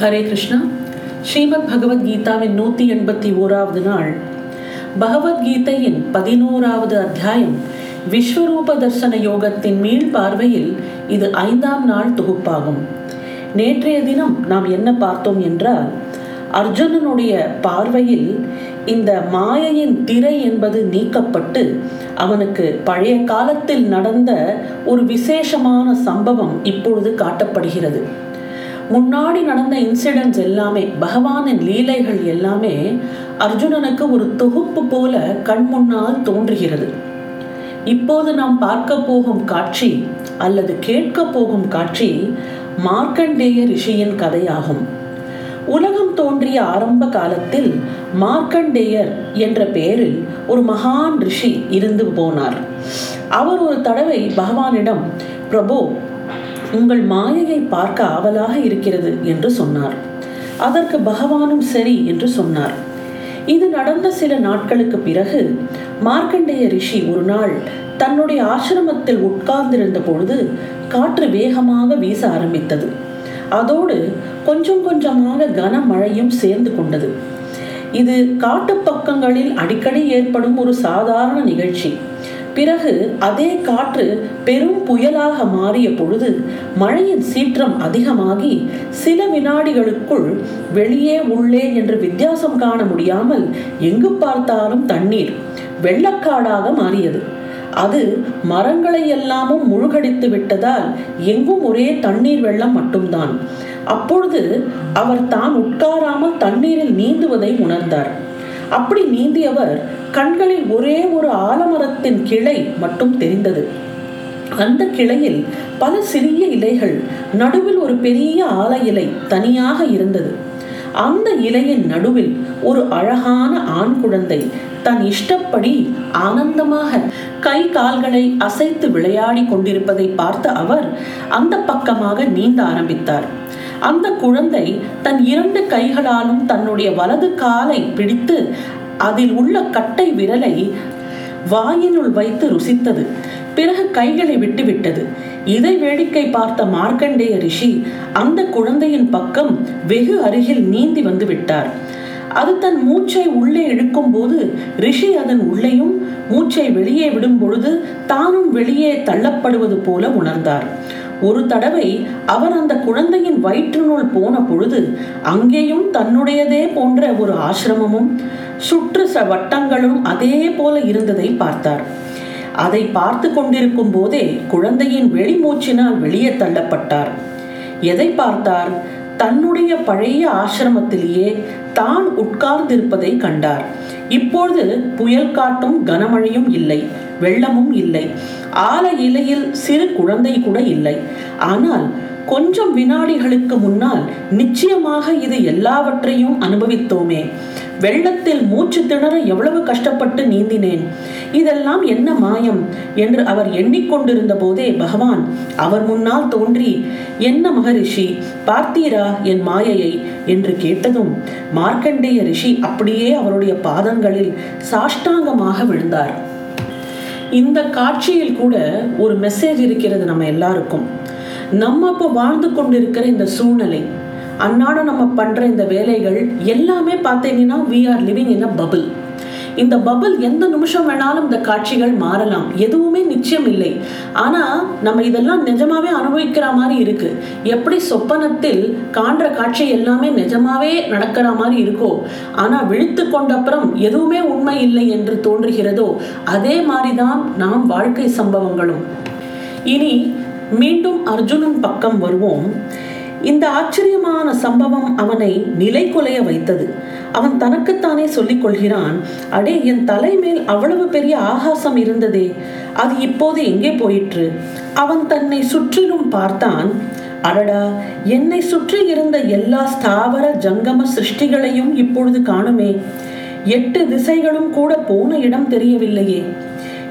ஹரே கிருஷ்ணா. ஸ்ரீமத் பகவத்கீதாவின் நூற்றி எண்பத்தி ஓராவது நாள். பகவத்கீதையின் பதினோராவது அத்தியாயம். விஸ்வரூப தர்சன யோகத்தின் மீள் பார்வையில் இது ஐந்தாம் நாள் தொகுப்பாகும். நேற்றைய தினம் நாம் என்ன பார்த்தோம் என்றால் அர்ஜுனனுடைய பார்வையில் இந்த மாயையின் திரை என்பது நீக்கப்பட்டு அவனுக்கு பழைய காலத்தில் நடந்த ஒரு விசேஷமான சம்பவம் இப்பொழுது காட்டப்படுகிறது. முன்னாடி நடந்த இன்சிடென்ட்ஸ் எல்லாமே பகவானின் லீலைகள் எல்லாமே அர்ஜுனனுக்கு ஒரு தொகுப்பு போல கண் முன்னால் தோன்றுகிறது. இப்போது நாம் பார்க்க போகும் காட்சி அல்லது கேட்க போகும் காட்சி மார்க்கண்டேய ரிஷியின் கதையாகும். உலகம் தோன்றிய ஆரம்ப காலத்தில் மார்க்கண்டேயர் என்ற பெயரில் ஒரு மகான் ரிஷி இருந்து போனார். அவர் ஒரு தடவை பகவானிடம் பிரபு உங்கள் மாயையை பார்க்க ஆவலாக இருக்கிறது என்று சொன்னார். அதற்கு பகவானும் சரி என்று சொன்னார். இது நடந்த சில நாட்களுக்கு பிறகு மார்க்கண்டேய ரிஷி ஒரு நாள் தன்னுடைய ஆசிரமத்தில் உட்கார்ந்திருந்த பொழுது காற்று வேகமாக வீச ஆரம்பித்தது. அதோடு கொஞ்சம் கொஞ்சமாக கனமழையும் சேர்ந்து கொண்டது. இது காட்டு பக்கங்களில் அடிக்கடி ஏற்படும் ஒரு சாதாரண நிகழ்ச்சி. பிறகு அதே காற்று பெரும் புயலாக மாறிய பொழுது மழையின் சீற்றம் அதிகமாகி சில வினாடிகளுக்குள் வெளியே உள்ளே என்று வித்தியாசம் காண முடியாமல் எங்கு பார்த்தாலும் தண்ணீர் வெள்ளக்காடாக மாறியது. அது மரங்களை எல்லாமும் முழுகடித்து விட்டதால் எங்கும் ஒரே தண்ணீர் வெள்ளம் மட்டும்தான். அப்பொழுது அவர் தான் உட்காராமல் தண்ணீரில் நீந்துவதை உணர்ந்தார். அப்படி நீந்தியவர் கண்களில் ஒரே ஒரு ஆலமரத்தின் கிளை மட்டும் தெரிந்தது. அந்த கிளையில் பல சிறிய இலைகள் நடுவில் ஒரு பெரிய ஆல இலை தனியாக இருந்தது. அந்த இலையின் நடுவில் ஒரு அழகான ஆண் குழந்தை தன் இஷ்டப்படி ஆனந்தமாக கை கால்களை அசைத்து விளையாடி கொண்டிருப்பதை பார்த்த அவர் அந்த பக்கமாக நீந்த ஆரம்பித்தார். அந்த குழந்தை தன் இரண்டு கைகளாலும் தன்னுடைய வலது காலை பிடித்து அதில் உள்ள கட்டை விரலை வாயினுள் வைத்து ருசித்தது. பிறகு கைகளை விட்டுவிட்டது. இதை வேடிக்கை பார்த்த மார்க்கண்டேய ரிஷி அந்த குழந்தையின் பக்கம் வெகு அருகில் நீந்தி வந்து விட்டார் அது தன் மூச்சை உள்ளே இழுக்கும் போது ரிஷி அதன் உள்ளேயும் மூச்சை வெளியே விடும் பொழுது தானும் வெளியே தள்ளப்படுவது போல உணர்ந்தார். ஒரு தடவை அவர் அந்த குழந்தையின் வயிற்றினுள் போன பொழுது அங்கேயும் தன்னுடையதே போன்ற ஒரு ஆசிரமமும் சுற்று ச வட்டங்களும் அதே போல இருந்ததை பார்த்தார். அதை பார்த்து கொண்டிருக்கும் போதே குழந்தையின் வெளிமூச்சினால் வெளியே தள்ளப்பட்டார். எதை பார்த்தார்? தன்னுடைய பழைய ஆசிரமத்திலேயே தான் உட்கார்ந்திருப்பதை கண்டார். இப்பொழுது புயல் காட்டும் கனமழையும் இல்லை வெள்ளமும் இல்லை. ஆல இலையில் சிறு குழந்தை கூட இல்லை. ஆனால் கொஞ்சம் வினாடிகளுக்கு முன்னால் நிச்சயமாக இது எல்லாவற்றையும் அனுபவித்தோமே. வெள்ளத்தில் மூச்சு திணற எவ்வளவு கஷ்டப்பட்டு நீந்தினேன். இதெல்லாம் என்ன மாயம் என்று அவர் எண்ணிக்கொண்டிருந்த போதே பகவான் அவர் முன்னால் தோன்றி என்ன மகரிஷி பார்த்தீரா என் மாயையை? என்று கேட்டதும் மார்க்கண்டேய ரிஷி அப்படியே அவருடைய பாதங்களில் சாஷ்டாங்கமாக விழுந்தார். இந்த காட்சியில் கூட ஒரு மெசேஜ் இருக்கிறது நம்ம எல்லாருக்கும். நம்ம இப்போ வாழ்ந்து கொண்டிருக்கிற இந்த சூழ்நிலை அன்னாடம் நம்ம பண்ற இந்த வேலைகள் எல்லாமே பார்த்தீங்கன்னா we are living in a bubble இந்த பபிள் எந்த நிமிஷம் வேணாலும் இந்த காட்சிகள் மாறலாம். எதுவுமே நிச்சயம் இல்லை. ஆனா நம்ம இதெல்லாம் நிஜமாவே அனுபவிக்கிற மாதிரி இருக்கு. எப்படி சொப்பனத்தில் காண்ற காட்சி எல்லாமே நிஜமாவே நடக்கிற மாதிரி இருக்கோ ஆனா விழித்து கொண்டப்புறம் எதுவுமே உண்மை இல்லை என்று தோன்றுகிறதோ அதே மாதிரிதான் நாம் வாழ்க்கை சம்பவங்களும். இனி மீண்டும் அர்ஜுனன் பக்கம் வருவோம். இந்த ஆச்சரியமான சம்பவம் அவனை நிலை கொலைய வைத்தது. அவன் தனக்குத்தானே சொல்லிக் கொள்கிறான் அடே என் தலைமேல் அவ்வளவு பெரிய ஆகாசம் இருந்ததே அது இப்போது எங்கே போயிற்று? அவன் தன்னை சுற்றிலும் பார்த்தான் அடடா என்னை சுற்றி இருந்த எல்லா ஸ்தாவர ஜங்கம சிருஷ்டிகளையும் இப்பொழுது காணுமே. எட்டு திசைகளும் கூட போன இடம் தெரியவில்லையே.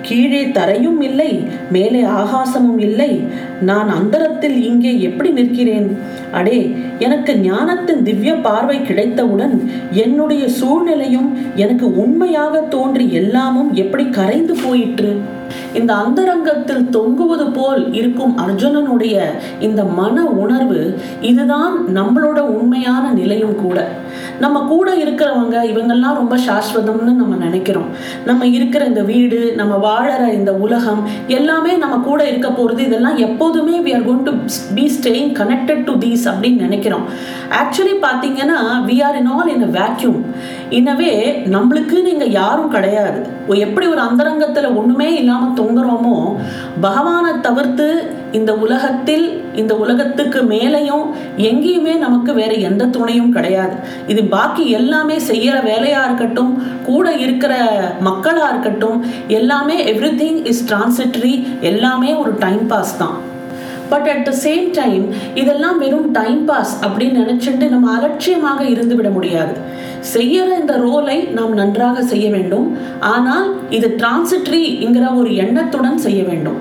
கீழே தரையும் இல்லை மேலே ஆகாசமும் இல்லை. நான் அந்தரத்தில் இங்கே எப்படி நிற்கிறேன்? அடே எனக்கு ஞானத்தின் திவ்ய பார்வை கிடைத்தவுடன் என்னுடைய சூழ்நிலையும் எனக்கு உண்மையாக தோன்றி எல்லாமும் எப்படி கரைந்து போயிற்று? இந்த அந்தரங்கத்தில் தொங்குவது போல் இருக்கும் அர்ஜுனனுடைய இந்த மன உணர்வு இதுதான் நம்மளோட உண்மையான நிலையும் கூட. நம்ம கூட இருக்கிறவங்க இவங்கெல்லாம் ரொம்ப சாஸ்வதம்னு நம்ம நினைக்கிறோம். நம்ம இருக்கிற இந்த வீடு நம்ம வாழற இந்த உலகம் எல்லாமே நம்ம கூட இருக்க போகிறது இதெல்லாம் எப்போதுமே we are gone to be staying connected to these அப்படின்னு நினைக்கிறோம். ஆக்சுவலி பார்த்தீங்கன்னா we are in all in a vacuum இனவே நம்மளுக்கு இங்கே யாரும் கிடையாது. எப்படி ஒரு அந்தரங்கத்தில் ஒன்றுமே இல்லாமல் தொங்குறோமோ பகவானை தவிர்த்து இந்த உலகத்தில் இந்த உலகத்துக்கு மேலேயும் எங்கேயுமே நமக்கு வேற எந்த துணையும் கிடையாது. இது பாக்கி எல்லாமே செய்யற வேலையா இருக்கட்டும் கூட இருக்கிற மக்களா இருக்கட்டும் எல்லாமே எவ்ரி திங் இஸ் டிரான்சிட்டரி எல்லாமே ஒரு டைம் பாஸ் தான். But at the same time இதெல்லாம் வெறும் டைம் பாஸ் அப்படின்னு நினச்சிட்டு நம்ம அலட்சியமாக இருந்து விட முடியாது. செய்யற இந்த ரோலை நாம் நன்றாக செய்ய வேண்டும். ஆனால் இது டிரான்சிட்ரிங்கிற ஒரு எண்ணத்துடன் செய்ய வேண்டும்.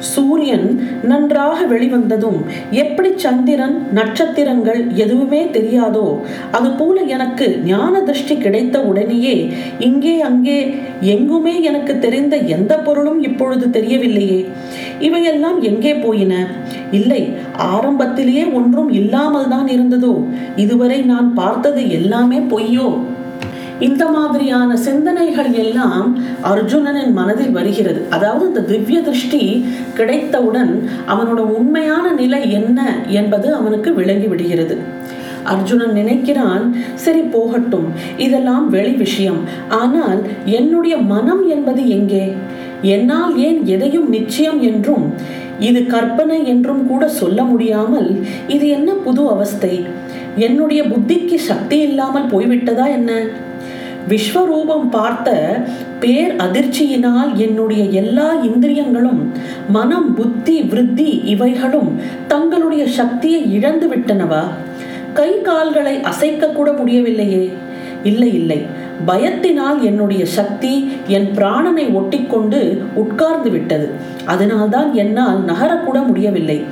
சூரியன் நன்றாக வெளிவந்ததும் எப்படி சந்திரன் நட்சத்திரங்கள் எதுவுமே தெரியாதோ அதுபோல எனக்கு ஞான திருஷ்டி கிடைத்த உடனேயே இங்கே அங்கே எங்குமே எனக்கு தெரிந்த எந்த பொருளும் இப்பொழுது தெரியவில்லையே. இவையெல்லாம் எங்கே போயின? இல்லை ஆரம்பத்திலேயே ஒன்றும் இல்லாமல் தான் இருந்ததோ? இதுவரை நான் பார்த்தது எல்லாமே பொய்யோ? இந்த மாதிரியான சிந்தனைகள் எல்லாம் அர்ஜுனனின் மனதில் வருகிறது. அதாவது இந்த திவ்ய திருஷ்டி கிடைத்தவுடன் அவனோட உண்மையான நிலை என்ன என்பது அவனுக்கு விளங்கி விடுகிறது. அர்ஜுனன் நினைக்கிறான் சரி போகட்டும். இதெல்லாம் வெளி விஷயம். ஆனால் என்னுடைய மனம் என்பது எங்கே? என்னால் ஏன் எதையும் நிச்சயம் என்றும் இது கற்பனை என்றும் கூட சொல்ல முடியாமல் இது என்ன புது அவஸ்தை? என்னுடைய புத்திக்கு சக்தி இல்லாமல் போய்விட்டதா என்ன? விஸ்வரூபம் பார்த்த பேர் அதிர்ச்சியினால் என்னுடைய எல்லா இந்திரியங்களும் மனம் புத்தி விருத்தி இவைகளும் தங்களுடைய சக்தியை இழந்து விட்டனவா? கை கால்களை அசைக்க கூட முடியவில்லையே. இல்லை இல்லை. பயத்தினால் என்னுடைய சக்தி என் பிராணனை ஒட்டிக்கொண்டு உட்கார்ந்து விட்டது. அதனால்தான் என்னால் நகரக்கூட முடியவில்லை.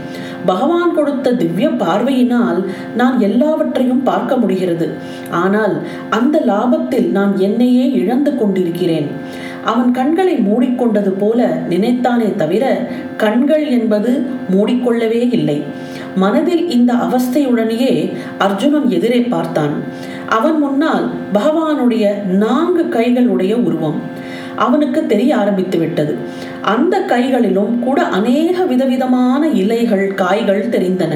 பகவான் கொடுத்த திவ்ய பார்வையினால் நான் எல்லாவற்றையும் பார்க்க முடிகிறது. ஆனால் அந்த லாபத்தில் நான் என்னையே இழந்து கொண்டிருக்கிறேன். அவன் கண்களை மூடிக்கொண்டது போல நினைத்தானே தவிர கண்கள் என்பது மூடிக்கொள்ளவே இல்லை. மனதில் இந்த அவஸ்தையுடனேயே அர்ஜுனன் எதிரே பார்த்தான். அவன் முன்னால் பகவானுடைய நான்கு கைகளுடைய உருவம். அவனுக்கு தெரிய ஆரம்பித்து விட்டது. அந்த கைகளிலும் கூட அநேக விதவிதமான இலைகள் காய்கள் தெரிந்தன.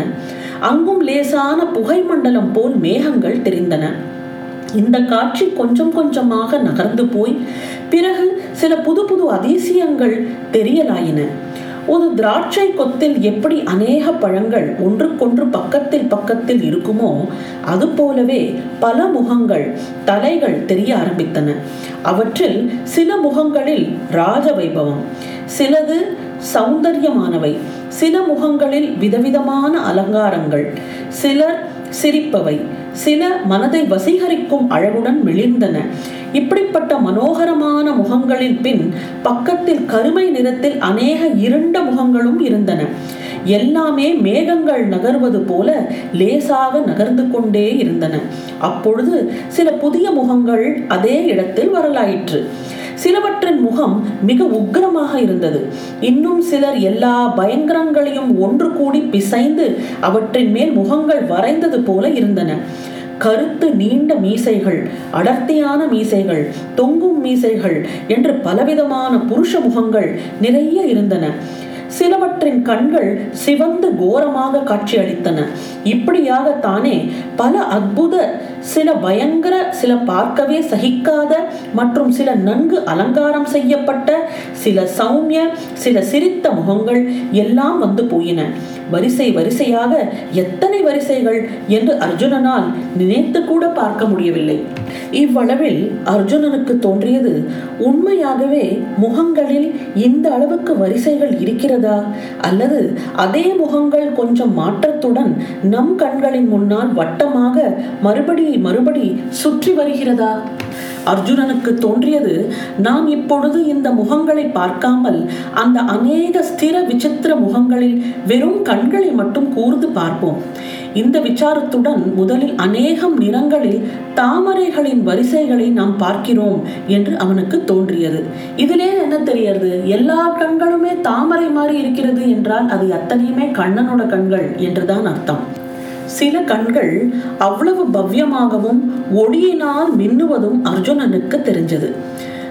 அங்கும் லேசான புகை மண்டலம் போல் மேகங்கள் தெரிந்தன. இந்த காட்சி கொஞ்சம் கொஞ்சமாக நகர்ந்து போய் பிறகு சில புது புது அதிசயங்கள் தெரியலாயின. ஒரு திராட்சை கொத்தில் எப்படி அநேக பழங்கள் ஒன்றுக்கொன்று பக்கத்தில் பக்கத்தில் இருக்குமோ அது போலவே பல முகங்கள் தலைகள் தெரிய ஆரம்பித்தன. அவற்றில் சில முகங்களில் ராஜ வைபவம் சிலது சௌந்தரியமானவை சில முகங்களில் விதவிதமான அலங்காரங்கள் சிலர் சிரிப்பவை. சில மனதை வசீகரிக்கும் அழகுடன் மிளிர்ந்தன இப்படிப்பட்ட மனோகரமான முகங்களின் பின் பக்கத்தில் கருமை நிறத்தில் அநேக இருண்ட முகங்களும் இருந்தன. எல்லாமே மேகங்கள் நகர்வது போல லேசாக நகர்ந்து கொண்டே இருந்தன. அப்பொழுது சில புதிய முகங்கள் அதே இடத்தில் வரலாயிற்று. சிலவற்றின் முகம் மிக உக்கிரமாக இருந்தது. இன்னும் சிலர் எல்லா பயங்கரங்களையும் ஒன்று கூடி பிசைந்து அவற்றின் மேல் முகங்கள் வரைந்தது போல இருந்தன. கருத்து நீண்ட மீசைகள் அடர்த்தியான மீசைகள் தொங்கும் மீசைகள் என்று பலவிதமான புருஷ முகங்கள் நிறைய இருந்தன. சிலவற்றின் கண்கள் சிவந்து கோரமாக காட்சியளித்தன. இப்படியாக தானே பல அற்புத சில பயங்கர சில பார்க்கவே சகிக்காத மற்றும் சில நன்கு அலங்காரம் செய்யப்பட்ட சில சௌமிய சில சிரித்த முகங்கள் எல்லாம் வந்து போயின. வரிசை வரிசையாக எத்தனை வரிசைகள் என்று அர்ஜுனனால் நினைத்து கூட பார்க்க முடியவில்லை. இவ்வளவில் அர்ஜுனனுக்கு தோன்றியது உண்மையாகவே முகங்களில் இந்த அளவுக்கு வரிசைகள் இருக்கிறதா? அல்லது அதே முகங்கள் கொஞ்சம் மாற்றத்துடன் நம் கண்களின் முன்னால் வட்டமாக மறுபடி மறுபடி சுற்றி வருகிறதா? அர்ஜுனனுக்கு தோன்றியது நாம் இப்பொழுது இந்த முகங்களை பார்க்காமல் அந்த அநேக ஸ்திர விசித்திர முகங்களில் வெறும் கண்களை மட்டும் கூர்ந்து பார்ப்போம். இந்த விசாரத்துடன் முதலில் அநேகம் நிறங்களில் தாமரைகளின் வரிசைகளை நாம் பார்க்கிறோம் என்று அவனுக்கு தோன்றியது. இதிலே என்ன தெரியறது எல்லா கண்களுமே தாமரை மாதிரி இருக்கிறது என்றால் அது அத்தனையுமே கண்ணனோட கண்கள் என்றுதான் அர்த்தம். சில கண்கள் அவ்வளவு பவ்யமாகவும் ஒளியினால் மின்னுவதும் அர்ஜுனனுக்கு தெரிஞ்சது.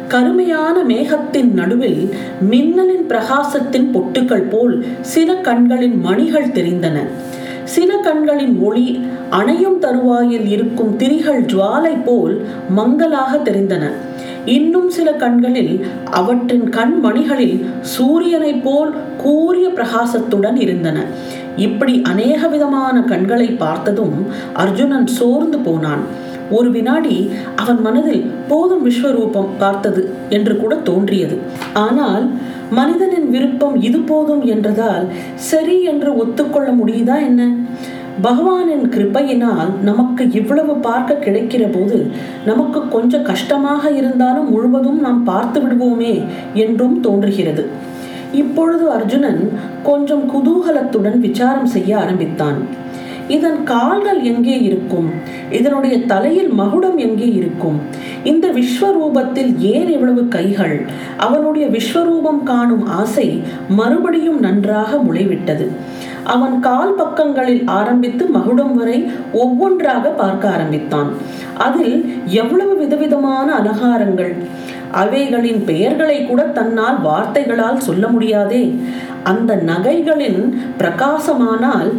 கருமையான மேகத்தின் நடுவில் மின்னலின் பிரகாசத்தின் பொட்டுக்கள் போல் சில கண்களின் மணிகள் தெரிந்தன. சில கண்களின் ஒளி அணையும் தருவாயில் இருக்கும் திரிகள் ஜுவாலை போல் மங்கலாக தெரிந்தன. இன்னும் சில கண்களில் அவற்றின் கண்மணிகளில் சூரியனைப் போல் கூரிய பிரகாசத்துடன் இருந்தன. இப்படி அநேக விதமான கண்களை பார்த்ததும் அர்ஜுனன் சோர்ந்து போனான். ஒரு வினாடி அவன் மனதில் போதும் விஸ்வரூபம் பார்த்தது என்று கூட தோன்றியது. ஆனால் மனிதனின் விருப்பம் இது போதும் என்றதால் சரி என்று ஒத்துக்கொள்ள முடியுதா என்ன? பகவானின் கிருப்பையினால் நமக்கு இவ்வளவு பார்க்க கிடைக்கிற போது நமக்கு கொஞ்சம் கஷ்டமாக இருந்தாலும் முழுவதும் நாம் பார்த்து விடுவோமே என்றும் தோன்றுகிறது. இப்பொழுது அர்ஜுனன் கொஞ்சம் குதூகலத்துடன் விசாரம் செய்ய ஆரம்பித்தான். இதன் கால்கள் எங்கே இருக்கும்? இதனுடைய தலையில் மகுடம் எங்கே இருக்கும்? இந்த விஸ்வரூபத்தில் ஏன் இவ்வளவு கைகள்? அவனுடைய விஸ்வரூபம் காணும் ஆசை மறுபடியும் நன்றாக முளைவிட்டது. அவன் கால் பக்கங்களில் ஆரம்பித்து மகுடம் வரை ஒவ்வொன்றாக பார்க்க ஆரம்பித்தான். அதில் எவ்வளவு விதவிதமான அலங்காரங்கள்? அவைகளின் பெயர்களை கூட தன்னால் வார்த்தைகளால் சொல்ல முடியாதே. அந்த நகைகளின் பிரகாசமானால்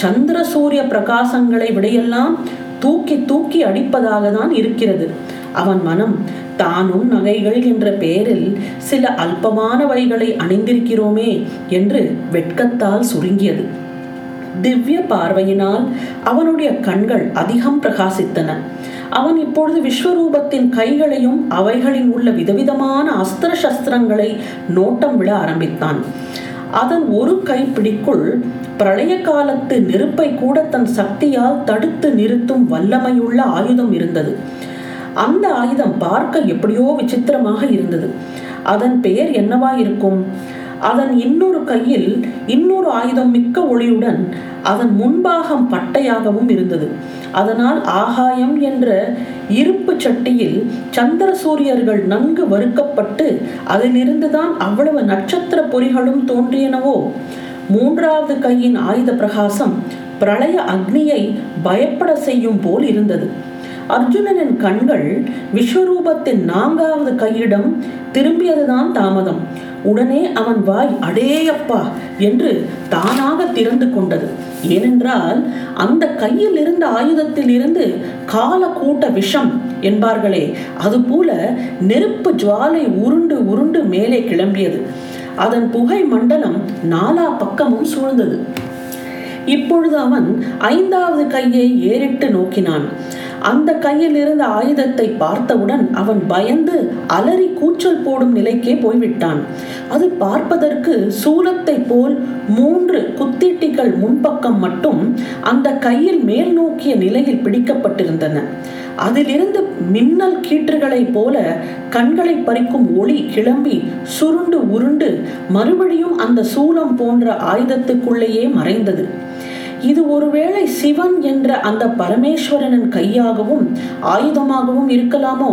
சந்திர சூரிய பிரகாசங்களை விடையெல்லாம் தூக்கி தூக்கி அடிப்பதாக தான் இருக்கிறது. அவன் மனம் தானும் நகைகள் என்ற பெயரில் சில அல்பமானவைகளை அணிந்திருக்கிறோமே என்று வெட்கத்தால் சுருங்கியது. திவ்ய பார்வையினால் அவனுடைய கண்கள் அதிகம் பிரகாசித்தன. அவன் இப்பொழுது விஸ்வரூபத்தின் கைகளையும் அவைகளில் உள்ள விதவிதமான அஸ்திர சஸ்திரங்களை நோட்டம் விட ஆரம்பித்தான். அதன் ஒரு கைப்பிடிக்குள் பிரளய காலத்து நெருப்பை கூட தன் சக்தியால் தடுத்து நிறுத்தும் வல்லமையுள்ள ஆயுதம் இருந்தது. அந்த ஆயுதம் பார்க்க எப்படியோ விசித்திரமாக இருந்தது. அதன் பெயர் என்னவா இருக்கும் அதன் இன்னொரு கையில் இன்னொரு ஆயுதம் மிக்க ஒளியுடன் அதன் முன்பாகம் பட்டையாகவும் இருந்தது. அதனால் ஆகாயம் என்ற இருப்பு சட்டியில் சந்திர சூரியர்கள் நன்கு வறுக்கப்பட்டு அதிலிருந்துதான் அவ்வளவு நட்சத்திர பொறிகளும் தோன்றியனவோ? மூன்றாவது கையின் ஆயுத பிரகாசம் பிரளய அக்னியை பயப்பட செய்யும் போல் இருந்தது. அர்ஜுனனின் கண்கள் விஸ்வரூபத்தின் நான்காவது கையிடம் திரும்பியதுதான் தாமதம். உடனே அவன் வாய் அடேயப்பா! என்று தானாக திறந்து கொண்டது. ஏனென்றால் அந்த கையில் இருந்த ஆயுதத்தில் இருந்து கால கூட்ட விஷம் என்பார்களே அதுபோல நெருப்பு ஜுவாலை உருண்டு உருண்டு மேலே கிளம்பியது. அதன் புகை மண்டலம் நாலா பக்கமும் சூழ்ந்தது. இப்பொழுது அவன் ஐந்தாவது கையை ஏறிட்டு நோக்கினான். அந்த கையில் இருந்த ஆயுதத்தை பார்த்தவுடன் அவன் பயந்து அலறி கூச்சல் போடும் நிலைக்கே போய்விட்டான். அது பார்ப்பதற்கு சூலத்தை போல் மூன்று குத்தீட்டிகள் முன்பக்கம் மட்டும் அந்த கையில் மேல் நோக்கிய நிலையில் பிடிக்கப்பட்டிருந்தன. அதிலிருந்து மின்னல் கீற்றுகளைப் போல கண்களை பறிக்கும் ஒளி கிளம்பி சுருண்டு உருண்டு மறுபடியும் அந்த சூலம் போன்ற ஆயுதத்துக்குள்ளேயே மறைந்தது. இது ஒருவேளை சிவன் என்ற அந்த பரமேஸ்வரனின் கையாகவும் ஆயுதமாகவும் இருக்கலாமோ?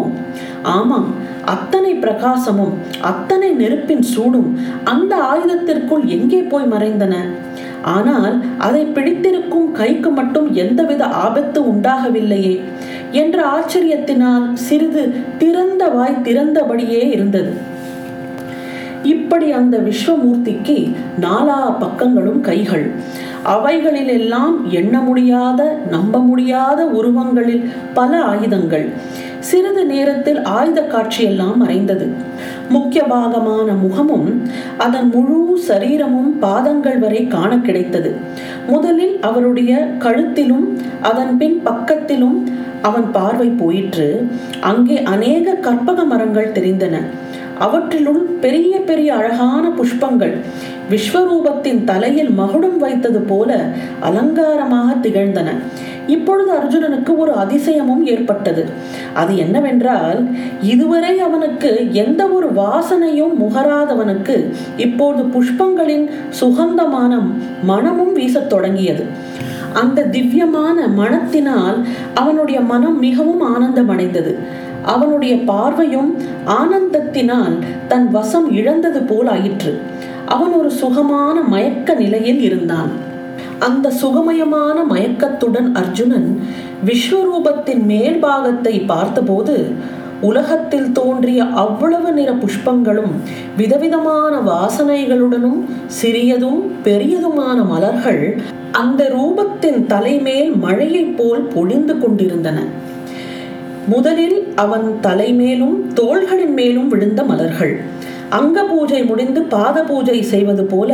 ஆமாம் அத்தனை பிரகாசமும் அத்தனை நெருப்பின் சூடும் அந்த ஆயுதத்திற்குள் எங்கே போய் மறைந்தன? ஆனால் அதை பிடித்திருக்கும் கைக்கு மட்டும் எந்தவித ஆபத்து உண்டாகவில்லையே என்ற ஆச்சரியத்தினால் சிறிது திறந்த வாய் திறந்தபடியே இருந்தது. இப்படி அந்த விஸ்வமூர்த்திக்கு நாலா பக்கங்களும் கைகள் அவைகளிலெல்லாம் எண்ண முடியாத நம்ப முடியாத உருவங்களில் பல ஆயுதங்கள். சிறிது நேரத்தில் ஆயுத காட்சியெல்லாம் மறைந்தது. முக்கிய பாகமான முகமும் அதன் முழு சரீரமும் பாதங்கள் வரை காண கிடைத்தது. முதலில் அவருடைய கழுத்திலும் அதன் பின் பக்கத்திலும் அவன் பார்வை போயிற்று. அங்கே அநேக கற்பக மரங்கள் தெரிந்தன. அவற்றிலுள் பெரிய பெரிய அழகான புஷ்பங்கள் விஸ்வரூபத்தின் தலையில் மகுடம் வைத்தது போல அலங்காரமாக திகழ்ந்தன. இப்பொழுது அர்ஜுனனுக்கு ஒரு அதிசயமும் ஏற்பட்டது. அது என்னவென்றால் இதுவரை அவனுக்கு எந்த ஒரு வாசனையும் முகராதவனுக்கு இப்போது புஷ்பங்களின் சுகந்தமான மனமும் வீசத் தொடங்கியது. அந்த திவ்யமான மனத்தினால் அவனுடைய மனம் மிகவும் ஆனந்தமடைந்தது. அவனுடைய பார்வையும் ஆனந்தத்தினால் தன் வசம் இழந்தது போல் ஆயிற்று. அவன் ஒரு சுகமான மயக்க நிலையில் இருந்தான். அந்த சுகமயமான மயக்கத்துடன் அர்ஜுனன் விஸ்வரூபத்தின் மேல் பாகத்தை பார்த்தபோது உலகத்தில் தோன்றிய அவ்வளவு நிற புஷ்பங்களும் விதவிதமான வாசனைகளுடனும் சிறியதும் பெரியதுமான மலர்கள் அந்த ரூபத்தின் தலைமேல் மழையைப் போல் பொழிந்து கொண்டிருந்தன. முதலில் அவன் தலைமேலும் தோள்களின் மேலும் விழுந்த மலர்கள். அங்க பூஜை முடிந்து பாத பூஜை செய்வது போல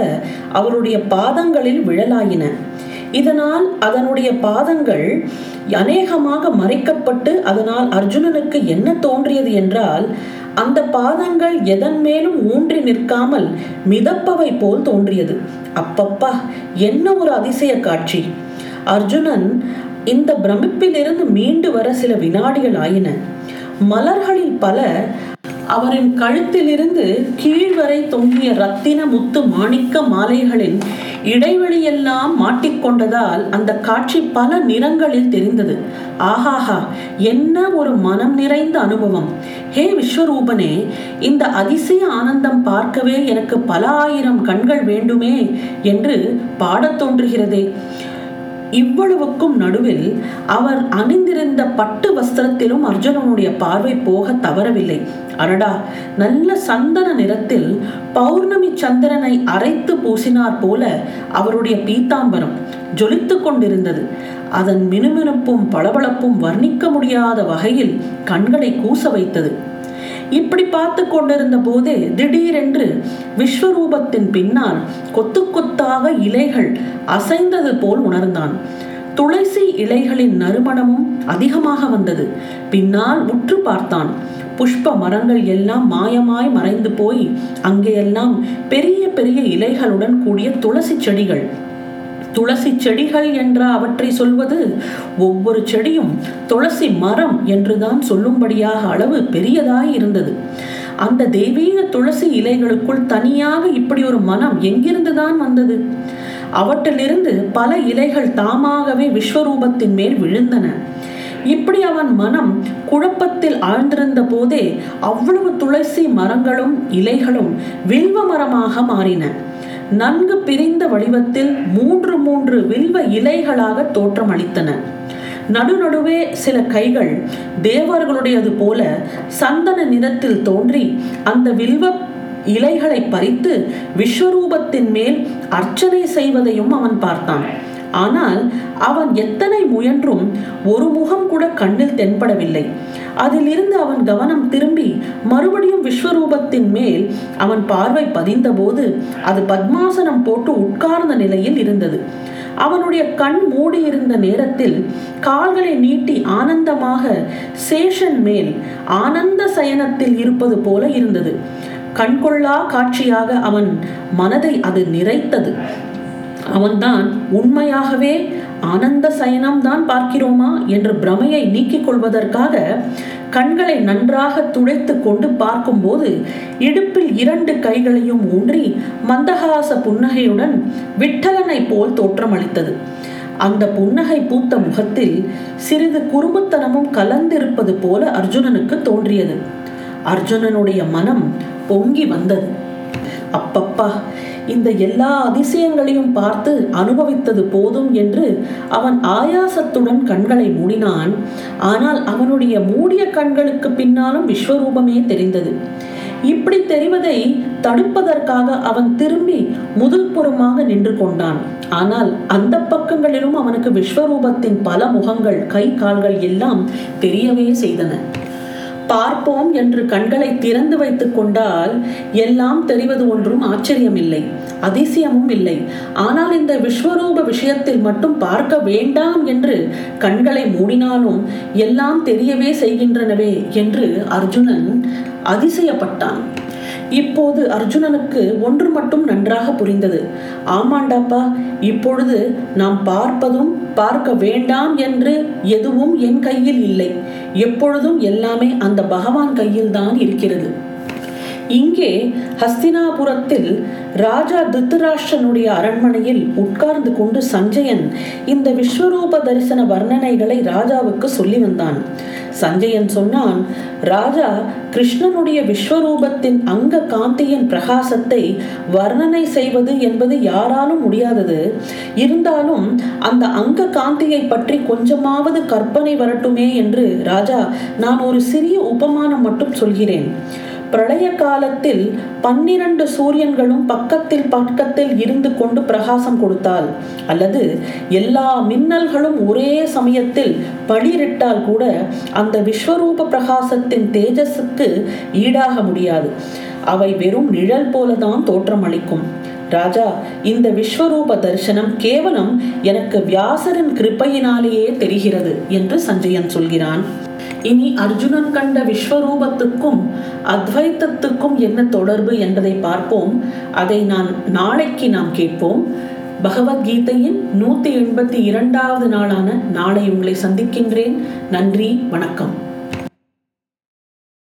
அவருடைய பாதங்களில் விழலாயின. இதனால் அதனுடைய பாதங்கள் அநேகமாக மறைக்கப்பட்டு அதனால் அர்ஜுனனுக்கு என்ன தோன்றியது என்றால் அந்த பாதங்கள் எதன் மேலும் ஊன்றி நிற்காமல் மிதப்பவை போல் தோன்றியது. அப்பப்பா என்ன ஒரு அதிசய காட்சி. அர்ஜுனன் இந்த பிரமிப்பிலிருந்து மீண்டு வர சில வினாடிகள் ஆயின. மலர்களில் பல அவரின் கழுத்திலிருந்து கீழ்வரை தொங்கிய ரத்தின முத்து மாணிக்க மாலைகளின் இடைவெளியெல்லாம் மாட்டிக்கொண்டதால் அந்த காட்சி பல நிறங்களில் தெரிந்தது. ஆஹாஹா என்ன ஒரு மனம் நிறைந்த அனுபவம். ஹே விஸ்வரூபனே இந்த அதிசய ஆனந்தம் பார்க்கவே எனக்கு பல ஆயிரம் கண்கள் வேண்டுமே என்று பாடத் தோன்றுகிறதே. இவ்வளவுக்கும் நடுவில் அவர் அணிந்திருந்த பட்டு வஸ்திரத்திலும் அர்ஜுனனுடைய பார்வை போக தவறவில்லை. அடடா நல்ல சந்தன நிறத்தில் பௌர்ணமி சந்திரனை அரைத்து பூசினார் போல அவருடைய பீத்தாம்பரம் ஜொலித்து கொண்டிருந்தது. அதன் மினுமினுப்பும் பளபளப்பும் வர்ணிக்க முடியாத வகையில் கண்களை கூச வைத்தது. இப்படி பார்த்து கொண்டிருந்த போதே திடீரென்று விஸ்வரூபத்தின் பின்னால் கொத்து கொத்தாக இலைகள் அசைந்தது போல் உணர்ந்தான். துளசி இலைகளின் நறுமணமும் அதிகமாக வந்தது. பின்னால் உற்று பார்த்தான். புஷ்ப மரங்கள் எல்லாம் மாயமாய் மறைந்து போய் அங்கேயெல்லாம் பெரிய பெரிய இலைகளுடன் கூடிய துளசி செடிகள். துளசி செடிகள் என்ற அவற்றை சொல்வது ஒவ்வொரு செடியும் துளசி மரம் என்றுதான் சொல்லும்படியாக அளவு பெரியதாய் இருந்தது. அந்த தெய்வீக துளசி இலைகளுக்குள் தனியாக இப்படி ஒரு மனம் எங்கிருந்துதான் வந்தது? அவற்றிலிருந்து பல இலைகள் தாமாகவே விஸ்வரூபத்தின் மேல் விழுந்தன. இப்படி அவன் மனம் குழப்பத்தில் ஆழ்ந்திருந்த போதே அவ்வளவு துளசி மரங்களும் இலைகளும் வில்வ மரமாக மாறின. நன்கு பிரிந்த வடிவத்தில் மூன்று மூன்று வில்வ இலைகளாக தோற்றமளித்தன நடுநடுவே சில கைகள் தேவர்களுடையது போல சந்தன நிறத்தில் தோன்றி அந்த வில்வ இலைகளை பறித்து விஸ்வரூபத்தின் மேல் அர்ச்சனை செய்வதையும் அவன் பார்த்தான். ஆனால் அவன் எத்தனை முயன்றும் ஒரு முகம் கூட கண்ணில் தென்படவில்லை. அதிலிருந்து அவன் கவனம் திரும்பி மறுபடியும் விஸ்வரூபத்தின் மேல் அவன் பார்வை பதிந்தபோது அது பத்மாசனம் போட்டு உட்கார்ந்த நிலையில் இருந்தது. அவனுடைய கண் மூடியிருந்த நேரத்தில் கால்களை நீட்டி ஆனந்தமாக சேஷன் மேல் ஆனந்த சயனத்தில் இருப்பது போல இருந்தது. கண்கொள்ளா காட்சியாக அவன் மனதை அது நிறைத்தது. அவன்தான் உண்மையாகவே ஆனந்த சயனம் தான் பார்க்கிறோமா என்ற பிரமையை நீக்கிக் கொள்வதற்காக கண்களை நன்றாக துடைத்து கொண்டு பார்க்கும்போது இடுப்பில் இரண்டு கைகளையும் ஊன்றி மந்தகாச புன்னகையுடன் விட்டலனை போல் தோற்றமளித்தது. அந்த புன்னகை பூத்த முகத்தில் சிறிது குறும்புத்தனமும் கலந்திருப்பது போல அர்ஜுனனுக்கு தோன்றியது. அர்ஜுனனுடைய மனம் பொங்கி வந்தது. அப்பப்பா இந்த எல்லா அதிசயங்களையும் பார்த்து அனுபவித்தது போதும் என்று அவன் ஆயாசத்துடன் கண்களை மூடினான். ஆனால் அவனுடைய மூடிய கண்களுக்கு பின்னாலும் விஸ்வரூபமே தெரிந்தது. இப்படி தெரிவதை தடுப்பதற்காக அவன் திரும்பி முதல்புறமாக நின்று கொண்டான். ஆனால் அந்த பக்கங்களிலும் அவனுக்கு விஸ்வரூபத்தின் பல முகங்கள் கை கால்கள் எல்லாம் தெரியவே செய்தன. பார்ப்போம் என்று கண்களை திறந்து வைத்துக் கொண்டால் எல்லாம் தெரிவது ஒன்றும் ஆச்சரியமில்லை அதிசயமும் இல்லை. ஆனால் இந்த விஸ்வரூப விஷயத்தில் மட்டும் பார்க்க வேண்டாம் என்று கண்களை மூடினாலும் எல்லாம் தெரியவே செய்கின்றனவே என்று அர்ஜுனன் அதிசயப்பட்டான். இப்போது அர்ஜுனனுக்கு ஒன்று மட்டும் நன்றாக புரிந்தது. ஆமாண்டாப்பா இப்பொழுது நாம் பார்ப்பதும் பார்க்க வேண்டாம் என்று எதுவும் என் கையில் இல்லை. எப்பொழுதும் எல்லாமே அந்த பகவான் கையில் தான் இருக்கிறது. இங்கே ஹஸ்தினாபுரத்தில் ராஜா திருத்தராஷ்டிரனுடைய அரண்மனையில் உட்கார்ந்து கொண்டு சஞ்சயன் இந்த விஸ்வரூப தரிசன வர்ணனைகளை ராஜாவுக்கு சொல்லி வந்தான். சஞ்சயன் சொன்னான் ராஜா கிருஷ்ணனுடைய விஸ்வரூபத்தின் அங்க காந்தியின் பிரகாசத்தை வர்ணனை செய்வது என்பது யாராலும் முடியாதது. இருந்தாலும் அந்த அங்க காந்தியை பற்றி கொஞ்சமாவது கற்பனை வரட்டுமே என்று ராஜா நான் ஒரு சிறிய உபமானம் மட்டும் சொல்கிறேன். பிரளய காலத்தில் பன்னிரண்டு சூரியன்களும் பக்கத்தில் பக்கத்தில் இருந்து கொண்டு பிரகாசம் கொடுத்தால் அல்லது எல்லா மின்னல்களும் ஒரே சமயத்தில் பளிரிட்டால் கூட அந்த விஸ்வரூப பிரகாசத்தின் தேஜஸுக்கு ஈடாக முடியாது. அவை வெறும் நிழல் போலதான் தோற்றமளிக்கும் ராஜா இந்த விஸ்வரூப தரிசனம் கேவலம் எனக்கு வியாசரின் கிருப்பையினாலேயே தெரிகிறது என்று சஞ்சயன் சொல்கிறான். இனி அர்ஜுனன் கண்ட விஸ்வரூபத்துக்கும் அத்வைத்தத்துக்கும் என்ன தொடர்பு என்பதை பார்ப்போம். அதை நான் நாளைக்கு நாம் கேட்போம். பகவத்கீதையின் நூத்தி எண்பத்தி இரண்டாவது நாளான நாளை உங்களை சந்திக்கின்றேன். நன்றி வணக்கம்.